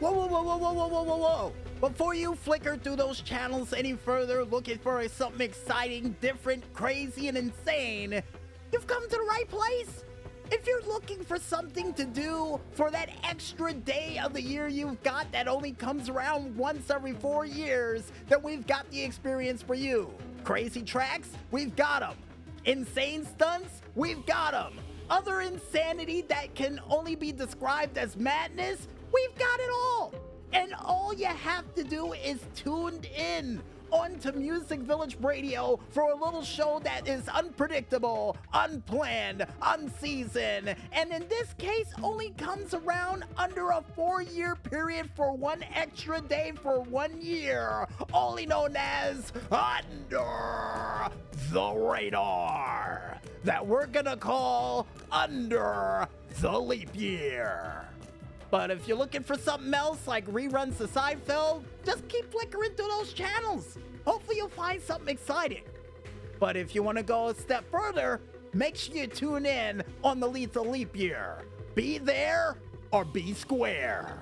Whoa, whoa, whoa, whoa, whoa, whoa, whoa, whoa! Before you flicker through those channels any further looking for something exciting, different, crazy, and insane, you've come to the right place. If you're looking for something to do for that extra day of the year you've got that only comes around once every four years, then we've got the experience for you. Crazy tracks? We've got them. Insane stunts? We've got them. Other insanity that can only be described as madness? We've got it all. And all you have to do is tune in onto Music Village Radio for a little show that is unpredictable, unplanned, unseasoned, and in this case only comes around under a four year period for one extra day for one year, only known as Under the Radar, that we're gonna call Under the Leap Year. But if you're looking for something else like reruns of Seinfeld, just keep flickering through those channels. Hopefully you'll find something exciting. But if you want to go a step further, make sure you tune in on the Lethal Leap Year. Be there or be square.